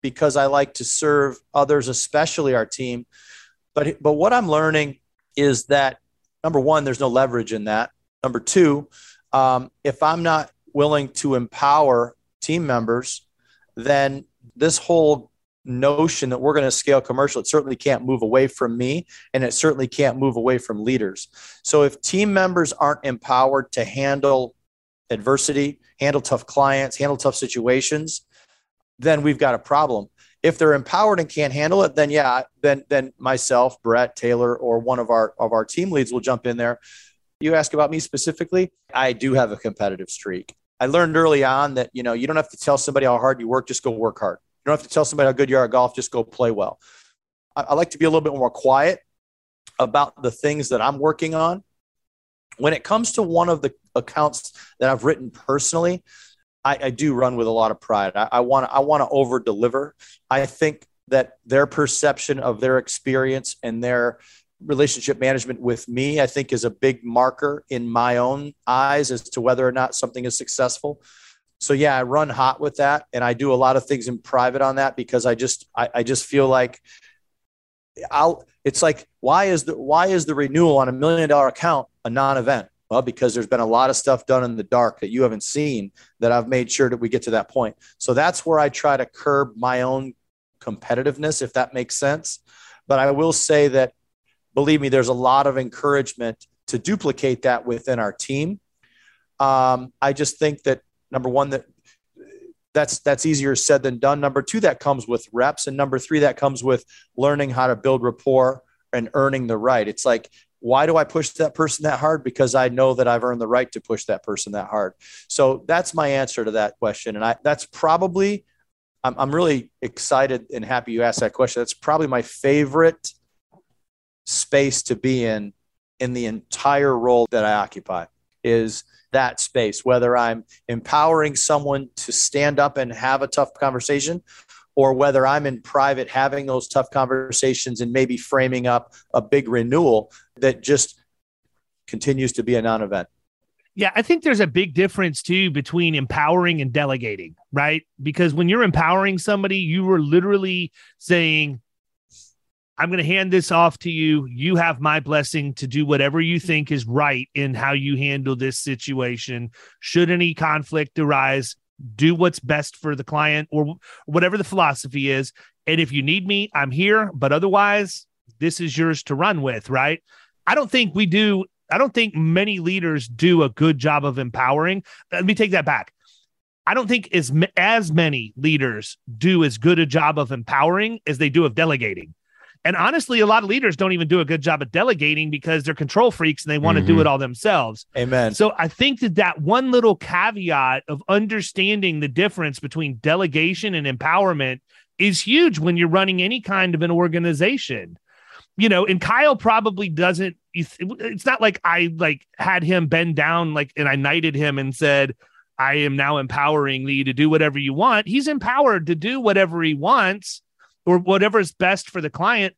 because I like to serve others, especially our team. But, but what I'm learning is that number one, there's no leverage in that. Number two, um, if I'm not willing to empower team members, then this whole notion that we're going to scale commercial, it certainly can't move away from me and it certainly can't move away from leaders. So if team members aren't empowered to handle adversity, handle tough clients, handle tough situations, then we've got a problem. If they're empowered and can't handle it, then yeah, then then myself, Brett, Taylor, or one of our of our team leads will jump in there. You ask about me specifically, I do have a competitive streak. I learned early on that you know you don't have to tell somebody how hard you work, just go work hard. You don't have to tell somebody how good you are at golf, just go play well. I, I like to be a little bit more quiet about the things that I'm working on. When it comes to one of the accounts that I've written personally, I, I do run with a lot of pride. I want I want to over deliver. I think that their perception of their experience and their relationship management with me, I think, is a big marker in my own eyes as to whether or not something is successful. So yeah, I run hot with that, and I do a lot of things in private on that because I just I, I just feel like I'll. It's like why is the why is the renewal on a million dollar account a non-event? Well, because there's been a lot of stuff done in the dark that you haven't seen that I've made sure that we get to that point. So that's where I try to curb my own competitiveness, if that makes sense. But I will say that, believe me, there's a lot of encouragement to duplicate that within our team. Um, I just think that number one, that that's that's easier said than done. Number two, that comes with reps, and number three, that comes with learning how to build rapport and earning the right. It's like why do I push that person that hard? Because I know that I've earned the right to push that person that hard. So that's my answer to that question. And I, that's probably, I'm, I'm really excited and happy you asked that question. That's probably my favorite space to be in, in the entire role that I occupy is that space, whether I'm empowering someone to stand up and have a tough conversation or whether I'm in private having those tough conversations and maybe framing up a big renewal that just continues to be a non event. Yeah, I think there's a big difference too between empowering and delegating, right? Because when you're empowering somebody, you are literally saying, I'm going to hand this off to you. You have my blessing to do whatever you think is right in how you handle this situation. Should any conflict arise, do what's best for the client or whatever the philosophy is. And if you need me, I'm here. But otherwise, this is yours to run with, right? I don't think we do. I don't think many leaders do a good job of empowering. Let me take that back. I don't think as as many leaders do as good a job of empowering as they do of delegating. And honestly, a lot of leaders don't even do a good job of delegating because they're control freaks and they want to mm-hmm. do it all themselves. Amen. So I think that that one little caveat of understanding the difference between delegation and empowerment is huge when you're running any kind of an organization. You know, and Kyle probably doesn't. It's not like I like had him bend down like and I knighted him and said, "I am now empowering thee to do whatever you want." He's empowered to do whatever he wants or whatever is best for the client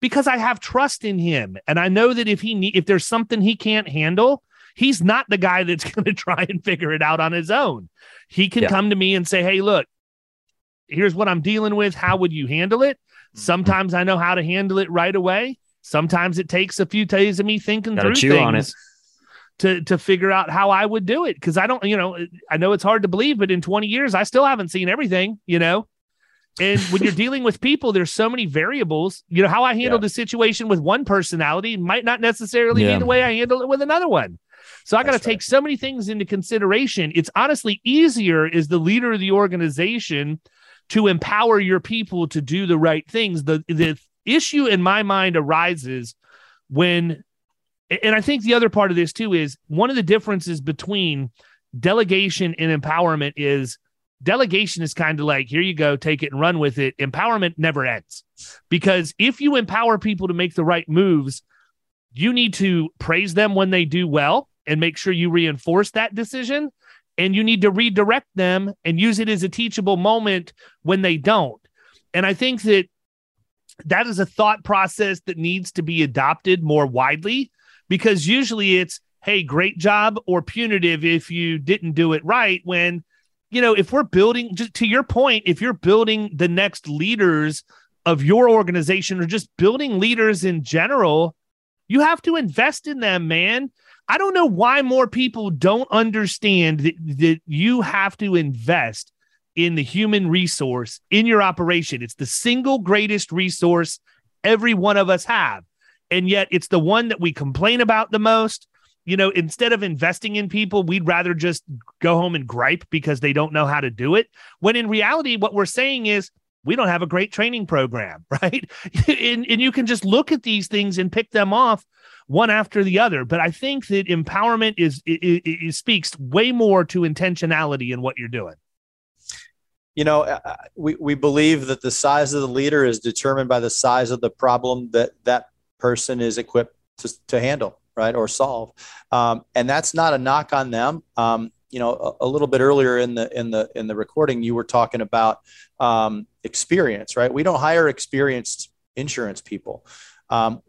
because I have trust in him and I know that if he need, if there's something he can't handle, he's not the guy that's going to try and figure it out on his own. He can yeah. come to me and say, "Hey, look, here's what I'm dealing with. How would you handle it?" Mm-hmm. Sometimes I know how to handle it right away. Sometimes it takes a few days of me thinking Gotta through things to to figure out how I would do it because I don't, you know, I know it's hard to believe, but in 20 years I still haven't seen everything, you know. And when you're dealing with people, there's so many variables. You know, how I handle yeah. the situation with one personality might not necessarily yeah. be the way I handle it with another one. So I got to take so many things into consideration. It's honestly easier as the leader of the organization to empower your people to do the right things. The the issue in my mind arises when and I think the other part of this too is one of the differences between delegation and empowerment is Delegation is kind of like, here you go, take it and run with it. Empowerment never ends because if you empower people to make the right moves, you need to praise them when they do well and make sure you reinforce that decision. And you need to redirect them and use it as a teachable moment when they don't. And I think that that is a thought process that needs to be adopted more widely because usually it's, hey, great job or punitive if you didn't do it right. When you know, if we're building, just to your point, if you're building the next leaders of your organization or just building leaders in general, you have to invest in them, man. I don't know why more people don't understand that, that you have to invest in the human resource in your operation. It's the single greatest resource every one of us have. And yet it's the one that we complain about the most you know, instead of investing in people, we'd rather just go home and gripe because they don't know how to do it. When in reality, what we're saying is we don't have a great training program, right? and, and you can just look at these things and pick them off one after the other. But I think that empowerment is it, it, it speaks way more to intentionality in what you're doing. You know, uh, uh, we, we believe that the size of the leader is determined by the size of the problem that that person is equipped to, to handle right, or solve. Um, and that's not a knock on them. Um, you know, a, a, little bit earlier in the in the in the recording, you were talking about um, experience, right? We don't hire experienced insurance people. Um,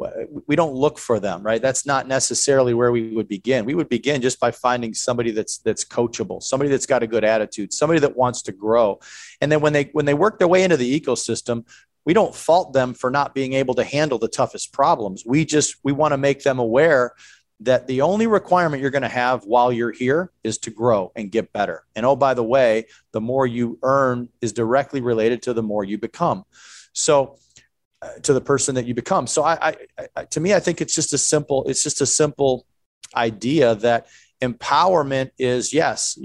we don't look for them, right? That's not necessarily where we would begin. We would begin just by finding somebody that's that's coachable, somebody that's got a good attitude, somebody that wants to grow, and then when they when they work their way into the ecosystem, we don't fault them for not being able to handle the toughest problems. We just we want to make them aware that the only requirement you're going to have while you're here is to grow and get better. And oh, by the way, the more you earn is directly related to the more you become. So, uh, to the person that you become. So, I, I, I, to me, I think it's just a simple. It's just a simple idea that empowerment is yes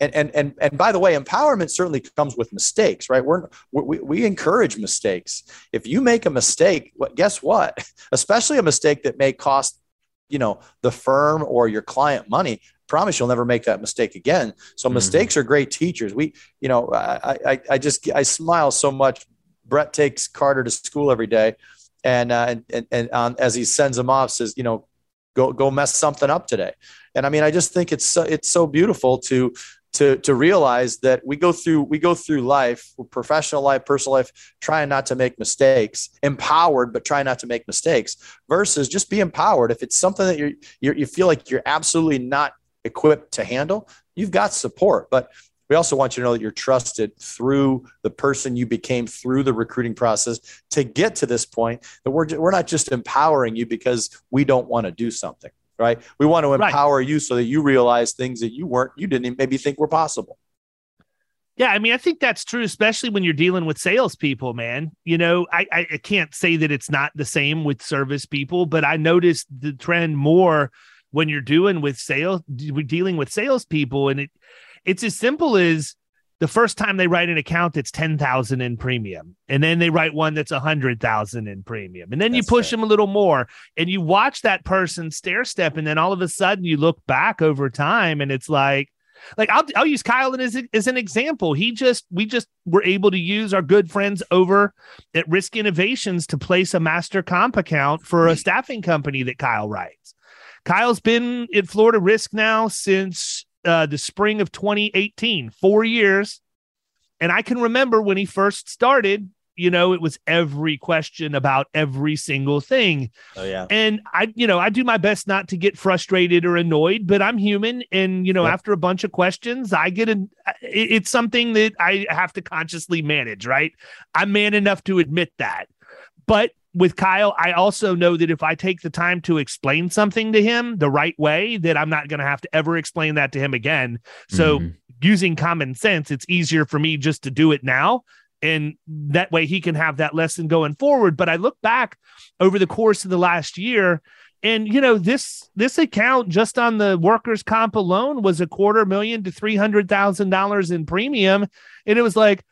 and and and, and by the way empowerment certainly comes with mistakes right? We're we, we encourage mistakes. If you make a mistake guess what? Especially a mistake that may cost you know the firm or your client money promise you'll never make that mistake again. So mm-hmm. mistakes are great teachers. We you know I, I i just i smile so much. Brett takes carter to school every day and uh, and and um, as he sends him off says you know go go mess something up today and i mean i just think it's so, it's so beautiful to to to realize that we go through we go through life professional life personal life trying not to make mistakes empowered but trying not to make mistakes versus just be empowered. If it's something that you're you feel like you're absolutely not equipped to handle you've got support. But we also want you to know that you're trusted through the person you became through the recruiting process to get to this point that we're, we're not just empowering you because we don't want to do something right? We want to empower right. you so that you realize things that you weren't, you didn't maybe think were possible. Yeah, I mean, I think that's true, especially when you're dealing with salespeople, man. You know, I, I can't say that it's not the same with service people, but I noticed the trend more when you're doing with sales, dealing with salespeople, and it it's as simple as the first time they write an account that's 10,000 in premium. And then they write one that's 100,000 in premium. And then that's you push them a little more and you watch that person stair step. And then all of a sudden you look back over time and it's like like I'll, I'll use Kyle as, as an example. He just we just were able to use our good friends over at Risk Innovations to place a master comp account for a staffing company that Kyle writes. Kyle's been at Florida Risk now since uh, the spring of 2018, four years. And I can remember when he first started, you know, it was every question about every single thing. Oh, yeah. And I, you know, I do my best not to get frustrated or annoyed, but I'm human. And, you know, yep. after a bunch of questions, I get a, it's something that I have to consciously manage, right? I'm man enough to admit that. But with Kyle, I also know that if I take the time to explain something to him the right way, that I'm not going to have to ever explain that to him again. So, mm-hmm. using common sense, it's easier for me just to do it now. And that way he can have that lesson going forward. But I look back over the course of the last year, and you know, this this account just on the workers' comp alone was a quarter million to three hundred thousand dollars in premium. And it was like,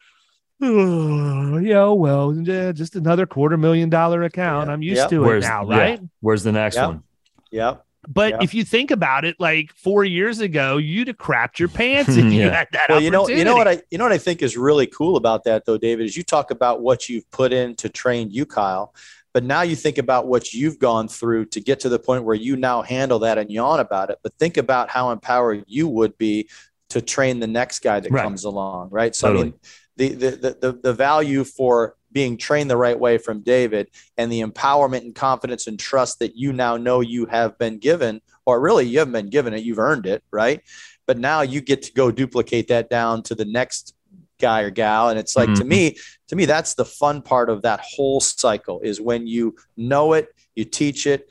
oh, yeah, well, yeah, just another quarter million dollar account. Yeah. I'm used yep. to Where's, it now, right? Yeah. Where's the next yep. one? Yep. But yep. if you think about it, like four years ago, you'd have crapped your pants if you had that. Well, you know, you know what I, you know what I think is really cool about that, though, David, is you talk about what you've put in to train you, Kyle. But now you think about what you've gone through to get to the point where you now handle that and yawn about it. But think about how empowered you would be to train the next guy that right. comes along, right? So totally. I mean, the, the, the, the value for being trained the right way from David and the empowerment and confidence and trust that you now know you have been given, or really you haven't been given it, you've earned it, right? But now you get to go duplicate that down to the next guy or gal. And it's like mm-hmm. to me, to me, that's the fun part of that whole cycle is when you know it, you teach it,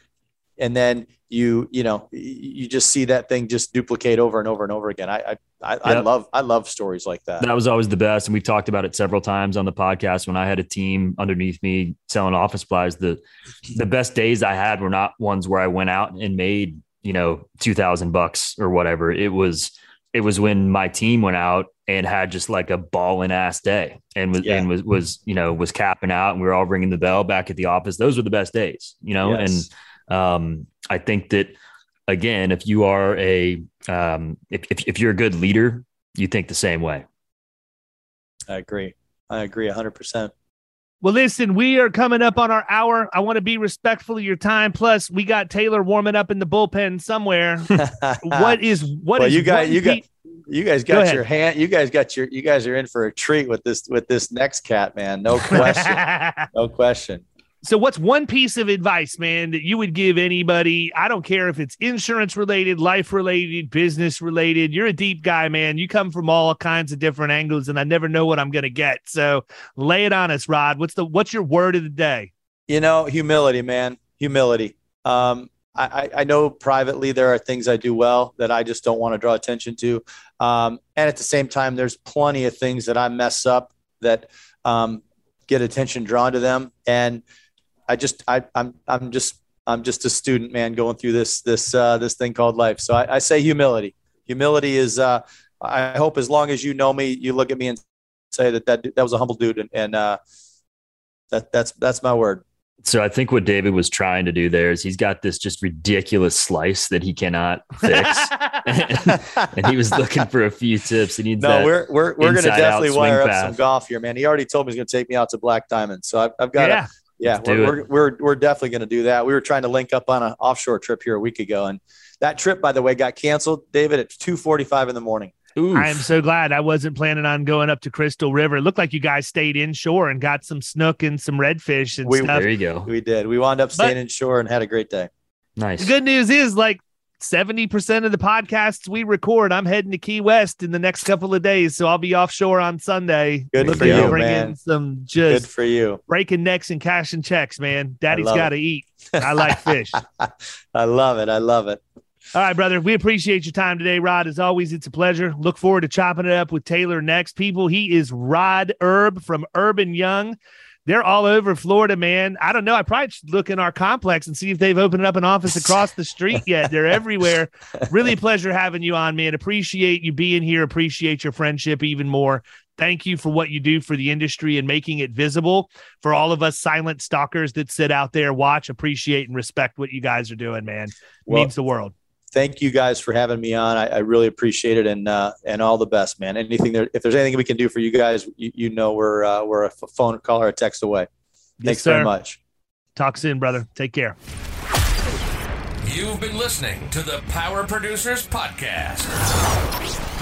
and then you you know you just see that thing just duplicate over and over and over again. I I, yep. I love I love stories like that. That was always the best, and we've talked about it several times on the podcast. When I had a team underneath me selling office supplies, the the best days I had were not ones where I went out and made you know two thousand bucks or whatever. It was it was when my team went out and had just like a balling ass day and was yeah. and was was you know was capping out and we were all ringing the bell back at the office. Those were the best days, you know, yes. and um, I think that again, if you are a um, if, if if you're a good leader, you think the same way. I agree. I agree hundred percent. Well, listen, we are coming up on our hour. I want to be respectful of your time. Plus, we got Taylor warming up in the bullpen somewhere. what is what well, is you got? You got. You guys got Go your hand. You guys got your. You guys are in for a treat with this with this next cat, man. No question. no question. So, what's one piece of advice, man, that you would give anybody? I don't care if it's insurance related, life related, business related. You're a deep guy, man. You come from all kinds of different angles, and I never know what I'm going to get. So, lay it on us, Rod. What's the what's your word of the day? You know, humility, man. Humility. Um, I, I know privately there are things I do well that I just don't want to draw attention to, um, and at the same time, there's plenty of things that I mess up that um, get attention drawn to them, and I just I I'm I'm just I'm just a student man going through this this uh, this thing called life. So I, I say humility. Humility is uh, I hope as long as you know me, you look at me and say that that that was a humble dude, and, and uh, that that's that's my word. So I think what David was trying to do there is he's got this just ridiculous slice that he cannot fix, and he was looking for a few tips. And He needs no, we're we're we're going to definitely wire up some golf here, man. He already told me he's going to take me out to Black Diamond, so I've, I've got yeah. A, yeah, we're, we're, we're, we're definitely going to do that. We were trying to link up on an offshore trip here a week ago, and that trip, by the way, got canceled. David at two forty-five in the morning. Oof. I am so glad I wasn't planning on going up to Crystal River. It looked like you guys stayed inshore and got some snook and some redfish and we, stuff. There you go. We did. We wound up staying but, inshore and had a great day. Nice. The good news is like 70% of the podcasts we record, I'm heading to Key West in the next couple of days. So I'll be offshore on Sunday. Good for you, bring man. in some just good for you. breaking necks and cashing checks, man. Daddy's got to eat. I like fish. I love it. I love it. All right, brother. We appreciate your time today, Rod. As always, it's a pleasure. Look forward to chopping it up with Taylor next. People, he is Rod Herb from Urban Young. They're all over Florida, man. I don't know. I probably should look in our complex and see if they've opened up an office across the street yet. They're everywhere. Really a pleasure having you on, man. Appreciate you being here. Appreciate your friendship even more. Thank you for what you do for the industry and making it visible for all of us silent stalkers that sit out there, watch, appreciate, and respect what you guys are doing, man. Well, means the world thank you guys for having me on. I, I really appreciate it, and uh, and all the best, man. Anything there, if there's anything we can do for you guys, you, you know we're uh, we're a phone call or a text away. Yes, Thanks sir. very much. Talk soon, brother. Take care. You've been listening to the Power Producers Podcast.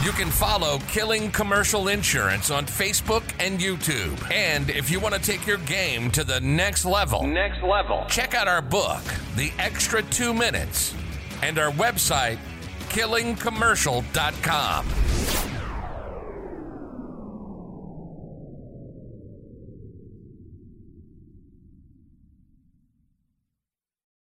You can follow Killing Commercial Insurance on Facebook and YouTube. And if you want to take your game to the next level, next level, check out our book, The Extra Two Minutes and our website, killingcommercial.com.